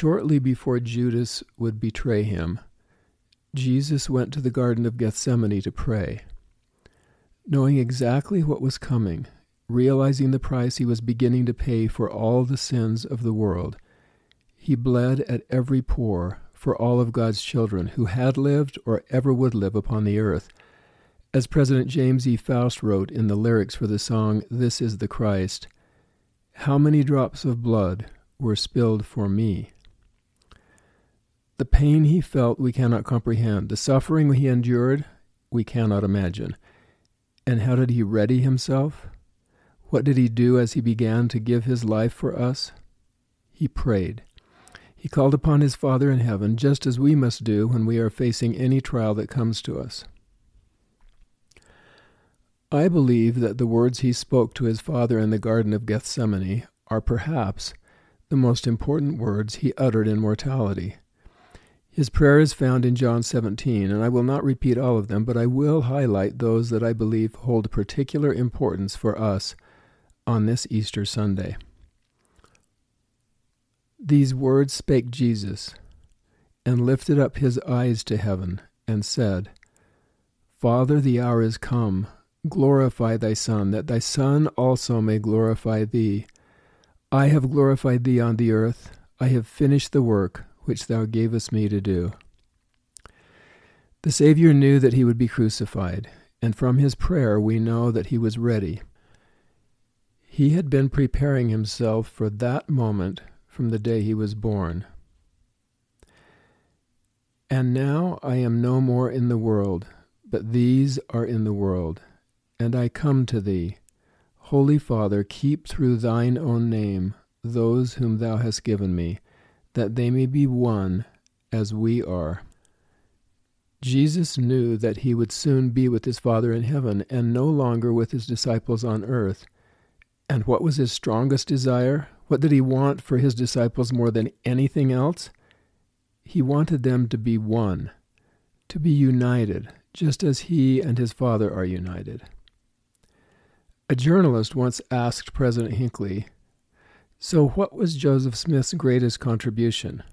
Shortly before Judas would betray him, Jesus went to the Garden of Gethsemane to pray. Knowing exactly what was coming, realizing the price he was beginning to pay for all the sins of the world, he bled at every pore for all of God's children who had lived or ever would live upon the earth. As President James E. Faust wrote in the lyrics for the song This is the Christ, how many drops of blood were spilled for me? The pain he felt we cannot comprehend. The suffering he endured we cannot imagine. And how did he ready himself? What did he do as he began to give his life for us? He prayed. He called upon his Father in heaven, just as we must do when we are facing any trial that comes to us. I believe that the words he spoke to his Father in the Garden of Gethsemane are perhaps the most important words he uttered in mortality. His prayer is found in John 17, and I will not repeat all of them, but I will highlight those that I believe hold particular importance for us on this Easter Sunday. These words spake Jesus, and lifted up his eyes to heaven, and said, Father, the hour is come. Glorify thy Son, that thy Son also may glorify thee. I have glorified thee on the earth. I have finished the work which thou gavest me to do. The Savior knew that he would be crucified, and from his prayer we know that he was ready. He had been preparing himself for that moment from the day he was born. And now I am no more in the world, but these are in the world, and I come to thee. Holy Father, keep through thine own name those whom thou hast given me that they may be one as we are. Jesus knew that he would soon be with his Father in heaven and no longer with his disciples on earth. And what was his strongest desire? What did he want for his disciples more than anything else? He wanted them to be one, to be united, just as he and his Father are united. A journalist once asked President Hinckley so, what was Joseph Smith's greatest contribution?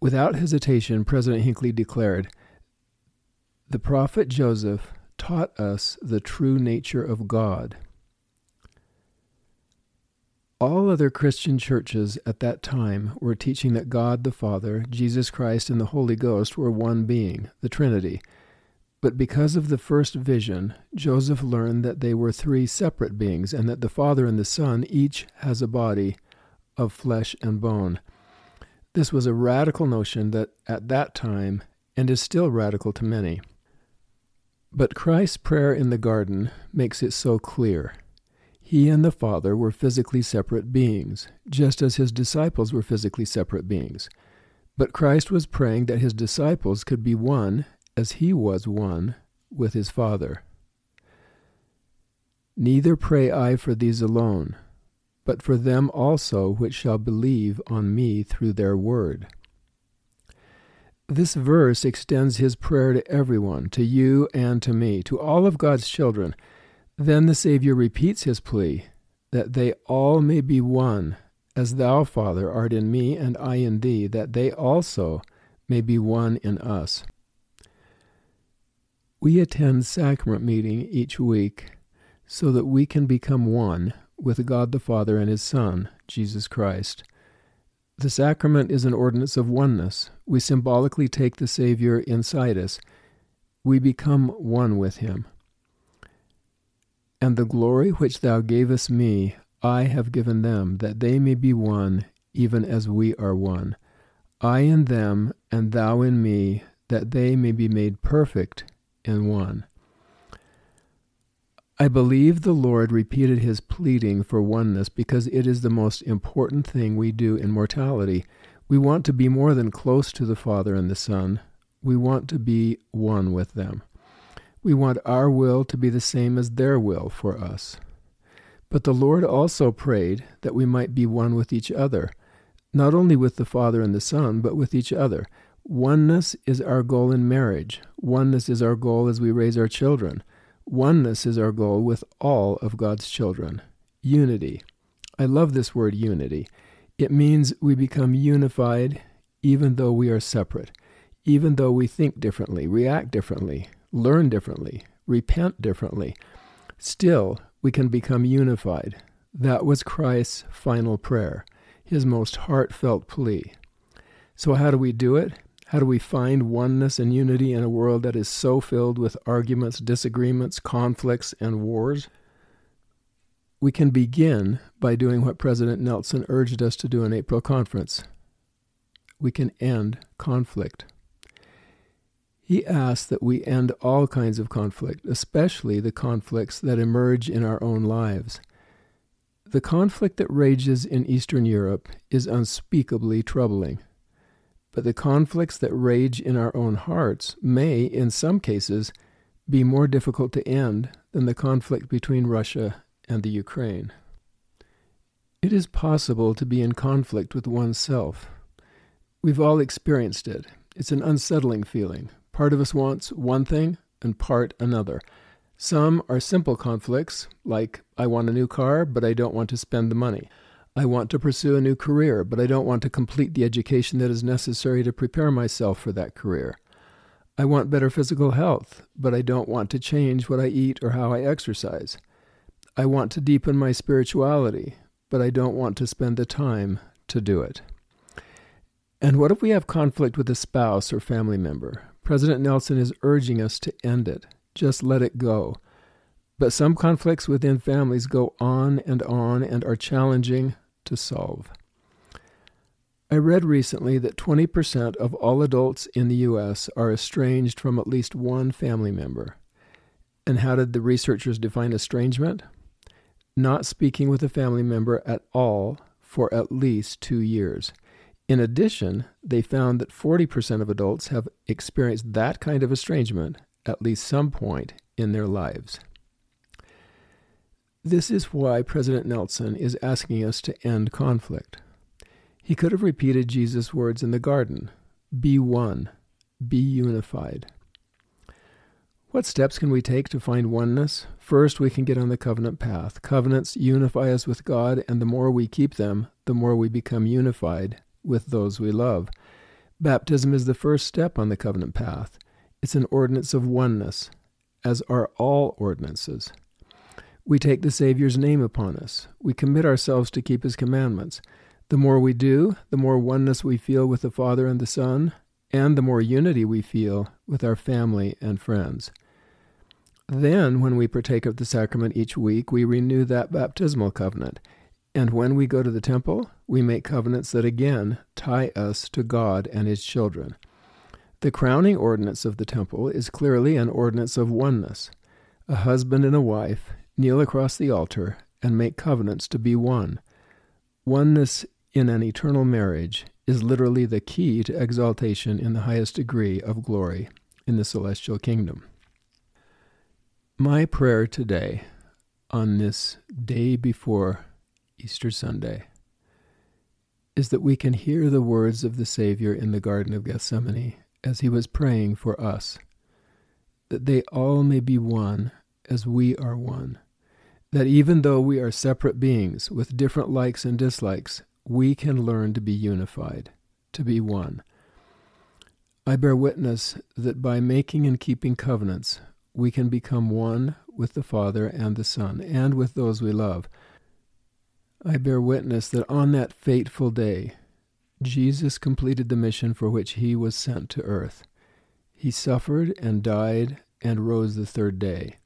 Without hesitation, President Hinckley declared The prophet Joseph taught us the true nature of God. All other Christian churches at that time were teaching that God the Father, Jesus Christ, and the Holy Ghost were one being, the Trinity. But because of the first vision, Joseph learned that they were three separate beings, and that the Father and the Son each has a body of flesh and bone. This was a radical notion that at that time, and is still radical to many. But Christ's prayer in the garden makes it so clear. He and the Father were physically separate beings, just as his disciples were physically separate beings. But Christ was praying that his disciples could be one as he was one with his Father. Neither pray I for these alone, but for them also which shall believe on me through their word. This verse extends his prayer to everyone, to you and to me, to all of God's children. Then the Savior repeats his plea that they all may be one, as thou, Father, art in me and I in thee, that they also may be one in us. We attend sacrament meeting each week so that we can become one with God the Father and His Son, Jesus Christ. The sacrament is an ordinance of oneness. We symbolically take the Savior inside us. We become one with Him. And the glory which Thou gavest me, I have given them, that they may be one, even as we are one. I in them, and Thou in me, that they may be made perfect and 1. I believe the Lord repeated his pleading for oneness because it is the most important thing we do in mortality. We want to be more than close to the Father and the Son, we want to be one with them. We want our will to be the same as their will for us. But the Lord also prayed that we might be one with each other, not only with the Father and the Son, but with each other. Oneness is our goal in marriage. Oneness is our goal as we raise our children. Oneness is our goal with all of God's children. Unity. I love this word unity. It means we become unified even though we are separate, even though we think differently, react differently, learn differently, repent differently. Still, we can become unified. That was Christ's final prayer, his most heartfelt plea. So, how do we do it? How do we find oneness and unity in a world that is so filled with arguments, disagreements, conflicts, and wars? We can begin by doing what President Nelson urged us to do in April conference. We can end conflict. He asked that we end all kinds of conflict, especially the conflicts that emerge in our own lives. The conflict that rages in Eastern Europe is unspeakably troubling. But the conflicts that rage in our own hearts may, in some cases, be more difficult to end than the conflict between Russia and the Ukraine. It is possible to be in conflict with oneself. We've all experienced it. It's an unsettling feeling. Part of us wants one thing and part another. Some are simple conflicts, like I want a new car, but I don't want to spend the money. I want to pursue a new career, but I don't want to complete the education that is necessary to prepare myself for that career. I want better physical health, but I don't want to change what I eat or how I exercise. I want to deepen my spirituality, but I don't want to spend the time to do it. And what if we have conflict with a spouse or family member? President Nelson is urging us to end it. Just let it go. But some conflicts within families go on and on and are challenging to solve. I read recently that 20% of all adults in the U.S. are estranged from at least one family member. And how did the researchers define estrangement? not speaking with a family member at all for at least two years. In addition, they found that 40% of adults have experienced that kind of estrangement at least some point in their lives. This is why President Nelson is asking us to end conflict. He could have repeated Jesus' words in the garden Be one, be unified. What steps can we take to find oneness? First, we can get on the covenant path. Covenants unify us with God, and the more we keep them, the more we become unified with those we love. Baptism is the first step on the covenant path. It's an ordinance of oneness, as are all ordinances. We take the Savior's name upon us. We commit ourselves to keep His commandments. The more we do, the more oneness we feel with the Father and the Son, and the more unity we feel with our family and friends. Then, when we partake of the sacrament each week, we renew that baptismal covenant. And when we go to the temple, we make covenants that again tie us to God and His children. The crowning ordinance of the temple is clearly an ordinance of oneness. A husband and a wife kneel across the altar and make covenants to be one. Oneness in an eternal marriage is literally the key to exaltation in the highest degree of glory in the celestial kingdom. My prayer today, on this day before Easter Sunday, is that we can hear the words of the Savior in the Garden of Gethsemane as he was praying for us, that they all may be one as we are one, that even though we are separate beings with different likes and dislikes, we can learn to be unified, to be one. I bear witness that by making and keeping covenants, we can become one with the Father and the Son, and with those we love. I bear witness that on that fateful day, Jesus completed the mission for which he was sent to earth. He suffered and died and rose the third day.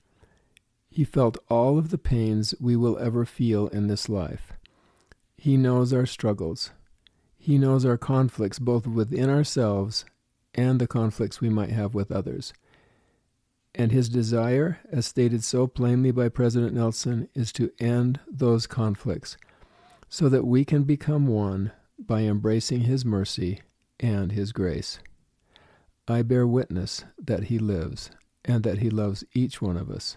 He felt all of the pains we will ever feel in this life. He knows our struggles. He knows our conflicts both within ourselves and the conflicts we might have with others. And his desire, as stated so plainly by President Nelson, is to end those conflicts so that we can become one by embracing his mercy and his grace. I bear witness that he lives and that he loves each one of us.